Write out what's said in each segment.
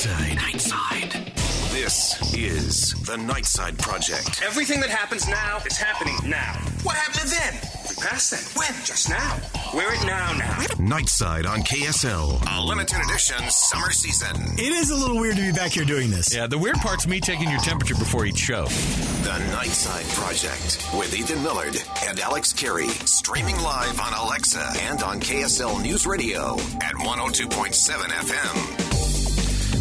Nightside. Nightside. Nightside. This is the Nightside Project. Everything that happens now is happening now. What happened then? We passed then. When? Just now. We're it now now. Nightside on KSL. A limited edition summer season. It is a little weird to be back here doing this. Yeah, the weird part's me taking your temperature before each show. The Nightside Project with Ethan Millard and Alex Kirry. Streaming live on Alexa and on KSL News Radio at 102.7 FM.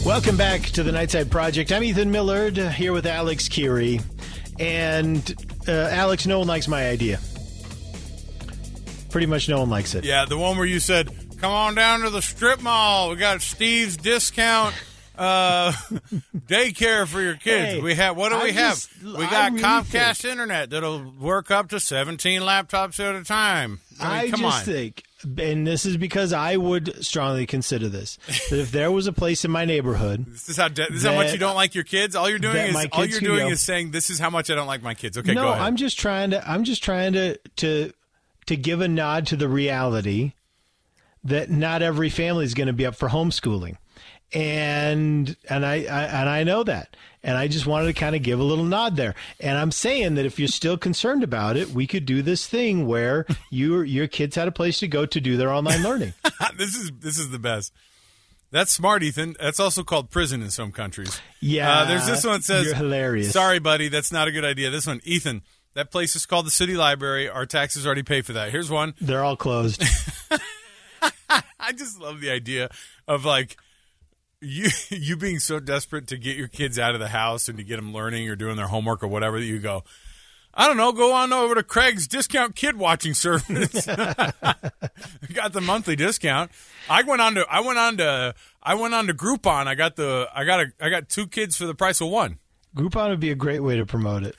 Welcome back to the Nightside Project. I'm Ethan Millard here with Alex Kirry. And uh, Alex, no one likes my idea. Pretty much no one likes it. Yeah, the one where you said, "Come on down to the strip mall. We got Steve's discount uh, daycare for your kids. Hey, we have what do I we have? we got really Comcast think- internet that'll work up to 17 laptops at a time. I mean, I just on. think, and this is because I would strongly consider this, that if there was a place in my neighborhood this is how de- this is how much you don't like your kids. All you're doing is all you're doing go- is saying this is how much I don't like my kids. Okay, no, go ahead. I'm just trying to. I'm just trying to to to give a nod to the reality that not every family is going to be up for homeschooling, and and I, I and I know that, and I just wanted to kind of give a little nod there. And I'm saying that if you're still concerned about it, we could do this thing where your your kids had a place to go to do their online learning. this is this is the best. That's smart, Ethan. That's also called prison in some countries. Yeah, Uh, there's this one that says, you're hilarious. Sorry, buddy, that's not a good idea. This one, Ethan. That place is called the City Library. Our taxes already pay for that. Here's one. They're all closed. I just love the idea of like you you being so desperate to get your kids out of the house and to get them learning or doing their homework or whatever that you go. I don't know. Go on over to Craig's discount kid watching service. got the monthly discount. I went on to I went on to I went on to Groupon. I got the I got a I got two kids for the price of one. Groupon would be a great way to promote it.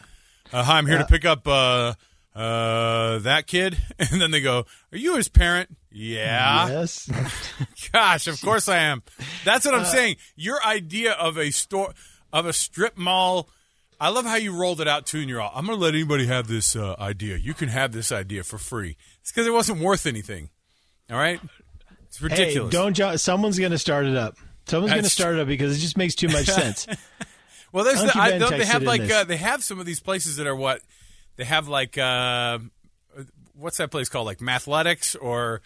Uh, hi, I'm here to pick up uh, uh, that kid, and then they go, "Are you his parent?" Yeah. Yes. Gosh, of course I am. That's Uh, what I'm saying. Your idea of a store of a strip mall. I love how you rolled it out too, and you're all, I'm going to let anybody have this uh, idea. You can have this idea for free. It's because it wasn't worth anything. All right? It's ridiculous. Hey, don't jo- someone's going to start it up. Someone's going to start it up because it just makes too much sense. Well, there's the, I, don't, they have like uh, they have some of these places that are what they have like uh, what's that place called like Mathletics or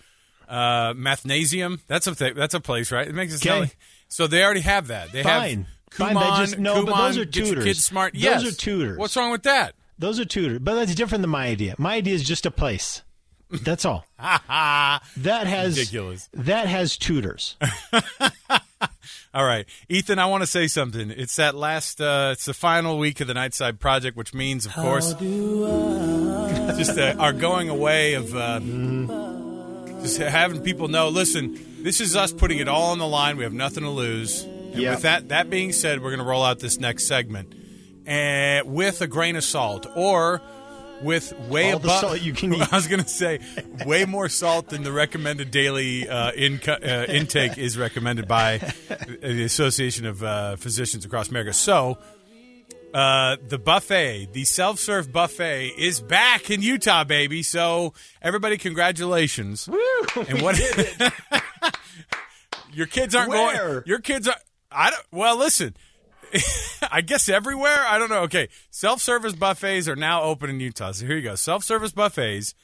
uh, Mathnasium. That's a th- that's a place, right? It makes it sound Okay. like, so they already have that. They Fine. have Fine, Kumon, they just- no, but Kumon, those are tutors. kids smart. Those yes, are tutors. What's wrong with that? Those are tutors, but that's different than my idea. My idea is just a place. That's all. that has Ridiculous. That has tutors. All right, Ethan, I want to say something. It's that last. Uh, it's the final week of the Nightside Project, which means, of course, just uh, our going away of uh, just having people know. Listen, this is us putting it all on the line. We have nothing to lose. And Yeah. with that, that being said, we're going to roll out this next segment, and with a grain of salt, or with way All the above. salt you can eat. I was going to say way more salt than the recommended daily uh, inco- uh, intake is recommended by the Association of uh, Physicians across America. So, uh, the buffet, the self-serve buffet, is back in Utah, baby. So, everybody, congratulations! And what? your kids aren't going. Your kids are. I don't. Well, listen. I guess everywhere. I don't know. Okay, self-service buffets are now open in Utah. So here you go. Self-service buffets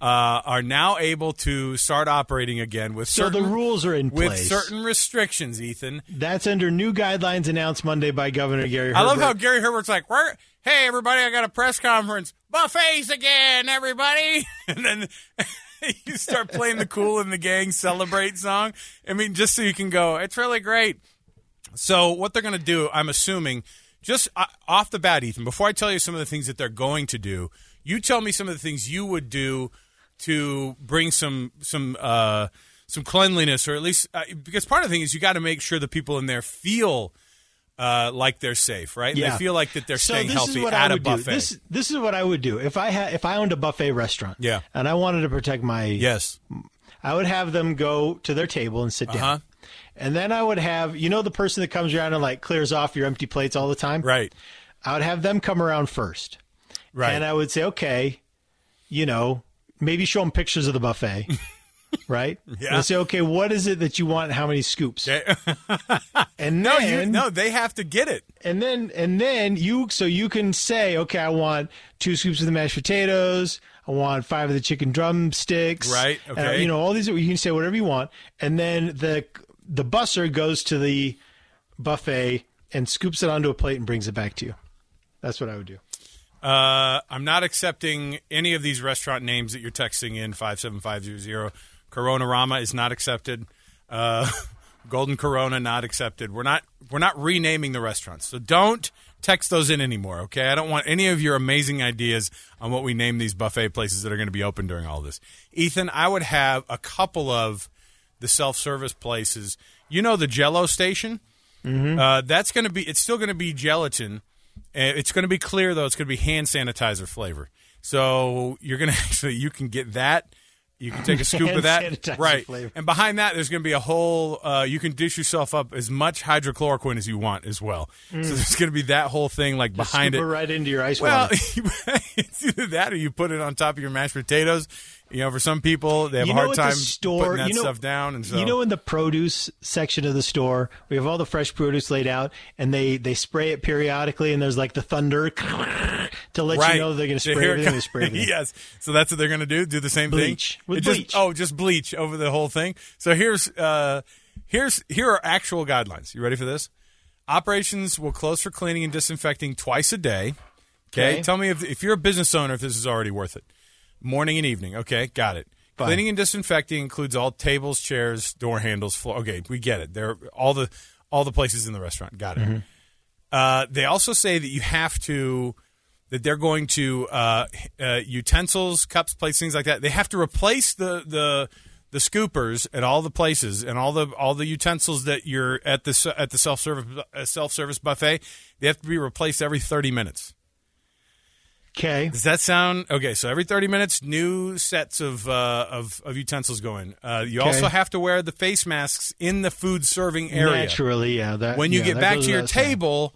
uh, are now able to start operating again with So certain the rules are in with place. certain restrictions. Ethan, That's under new guidelines announced Monday by Governor Gary Herbert. I love how Gary Herbert's like, "Where? Hey, everybody! I got a press conference. Buffets again, everybody!" And then you start playing the "Kool and the Gang" celebrate song. I mean, just so you can go, it's really great. So what they're going to do, I'm assuming, just uh, off the bat, Ethan. Before I tell you some of the things that they're going to do, you tell me some of the things you would do to bring some some uh, some cleanliness, or at least uh, because part of the thing is you got to make sure the people in there feel uh, like they're safe, right? Yeah. They feel like that they're So staying healthy at a buffet. Do. This this is what I would do if I had if I owned a buffet restaurant. Yeah. and I wanted to protect my yes, I would have them go to their table and sit Uh-huh. down. And then I would have, you know, the person that comes around and like clears off your empty plates all the time? right, I would have them come around first. right. And I would say, okay, you know, maybe show them pictures of the buffet. right? Yeah. And say, okay, what is it that you want? and How many scoops? And no, you no, they have to get it. and then and then you so you can say, okay, I want two scoops of the mashed potatoes. I want five of the chicken drumsticks. Right, And, okay. you know all these. You can say whatever you want, and then the the busser goes to the buffet and scoops it onto a plate and brings it back to you. That's what I would do. Uh, I'm not accepting any of these restaurant names that you're texting in five seven five zero zero. Corona Rama is not accepted. Uh, Golden Corona not accepted. We're not we're not renaming the restaurants, so don't text those in anymore. Okay, I don't want any of your amazing ideas on what we name these buffet places that are going to be open during all this. Ethan, I would have a couple of the self service places. You know the Jello station. Uh, that's going to be. It's still going to be gelatin. Uh, It's going to be clear though. It's going to be hand sanitizer flavor. So you're going to actually you can get that. You can take a scoop of that, right? flavor. And behind that, there's going to be a whole. Uh, you can dish yourself up as much hydrochloroquine as you want as well. So there's going to be that whole thing like behind Mm. Scoop it. right into your ice Well, water. it's either that or you put it on top of your mashed potatoes. You know, for some people, they have You a know hard at time store- putting that you know- stuff down. And so, You know, in the produce section of the store, we have all the fresh produce laid out, and they they spray it periodically, and there's like the thunder to let right? you know they're going to spray everything. They spray everything. yes. So that's what they're going to do. Do the same Bleach. thing With It just- oh, just bleach over the whole thing. So here's uh, here's here are actual guidelines. You ready for this? Operations will close for cleaning and disinfecting twice a day. Okay. Okay. Tell me if if you're a business owner if this is already worth it. Morning and evening. Okay, got it. Fine. Cleaning and disinfecting includes all tables, chairs, door handles, floor. Okay, we get it. there all the all the places in the restaurant. Got it. Uh, they also say that you have to that they're going to uh, uh, utensils, cups, plates, things like that. They have to replace the the the scoopers at all the places and all the all the utensils that you're at the at the self service self service buffet. They have to be replaced every thirty minutes. Okay. Does that sound okay? So every thirty minutes, new sets of uh, of, of utensils go in. Uh, you Okay. also have to wear the face masks in the food serving area. Naturally, yeah. That, when you yeah, get back to your table,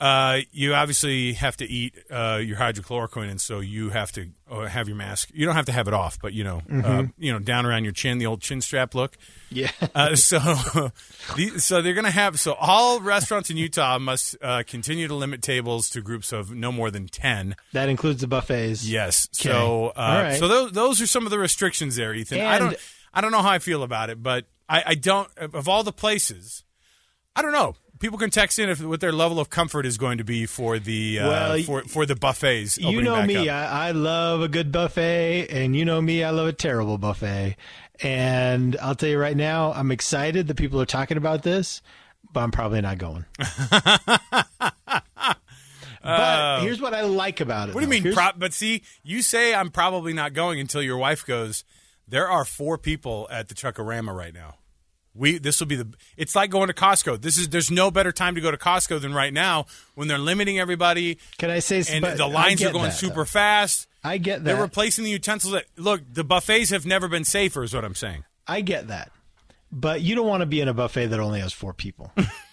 uh, you obviously have to eat uh, your hydrochloroquine, and so you have to uh, have your mask. You don't have to have it off, but you know, uh, Mm-hmm. you know, down around your chin, the old chin strap look. Yeah. Uh, so, the, so they're going to have. So all restaurants in Utah must uh, continue to limit tables to groups of no more than ten. That includes the buffets. Yes. Okay. So, uh, All right. so those those are some of the restrictions there, Ethan. I don't I don't know how I feel about it, but I, I don't of all the places. I don't know. People can text in if what their level of comfort is going to be for the uh, Well, for for the buffets. You know me. I, I love a good buffet, and you know me. I love a terrible buffet. And I'll tell you right now, I'm excited that people are talking about this, but I'm probably not going. but here's what I like about it. What do you mean? Pro- but see, you say I'm probably not going until your wife goes. There are four people at the Chuck-A-Rama right now. We this will be the. It's like going to Costco. This is there's no better time to go to Costco than right now when they're limiting everybody Can I say? and the lines are going that, super though. fast. I get that. They're replacing the utensils. That look, the buffets have never been safer. Is what I'm saying. I get that. But you don't want to be in a buffet that only has four people.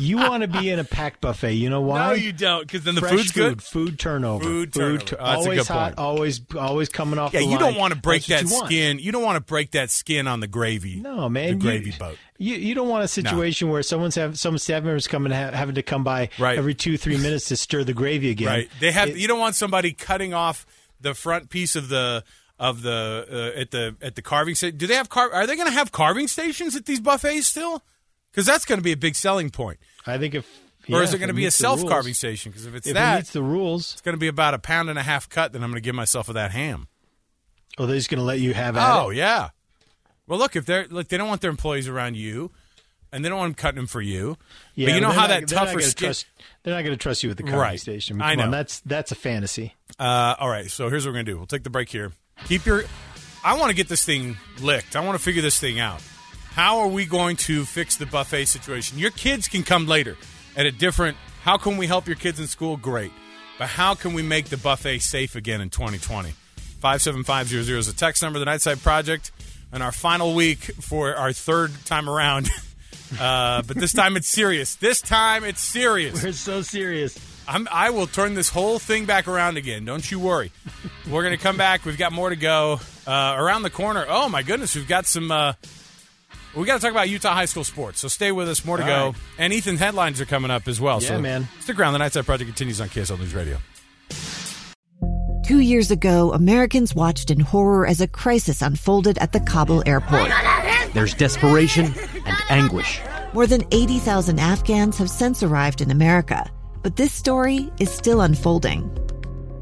you want to be in a packed buffet. You know why? No, you don't, because then the Fresh food's food, good. Food turnover. Food turnover. tu- Oh, always hot. point. Always, always coming off. Yeah, the you don't want to break That's that you want. skin. You don't want to break that skin on the gravy. No, man. the you- gravy boat. You you don't want a situation where someone's have some staff members coming ha- having to come by Right. every two three minutes to stir the gravy again. Right. They have. It- you don't want somebody cutting off the front piece of the of the uh, at the at the carving station. Do they have car? Are they going to have carving stations at these buffets still? Because that's going to be a big selling point. I think if or is it going to be a self carving station? Because if it's If it that, meets the rules, it's going to be about a pound and a half cut. Then I'm going to give myself of that ham. oh, they're just going to let you have Oh it. yeah. Well, look if they're look, they don't want their employees around you, and they don't want them cutting them for you. Yeah, but you know how not- that tougher skin. Trust, they're not going to trust you at the carving Right. station. I on, know. that's that's a fantasy. Uh, all right, so here's what we're gonna do. We'll take the break here. Keep your I want to get this thing licked. I want to figure this thing out. How are we going to fix the buffet situation? Your kids can come later at a different. How can we help your kids in school? Great. But how can we make the buffet safe again in 2020? 57500 is the text number, the Nightside Project, and our final week for our third time around. Uh, but this time it's serious. This time it's serious. We're so serious. I'm, I will turn this whole thing back around again. Don't you worry. We're going to come back. We've got more to go. Uh, around the corner. Oh, my goodness. We've got some. Uh, we got to talk about Utah high school sports. So stay with us. More to All go. right. And Ethan headlines are coming up as well. Yeah, so man. Stick around. The Nightside Project continues on KSL News Radio. Two years ago, Americans watched in horror as a crisis unfolded at the Kabul airport. There's desperation and anguish. More than 80,000 Afghans have since arrived in America, but this story is still unfolding.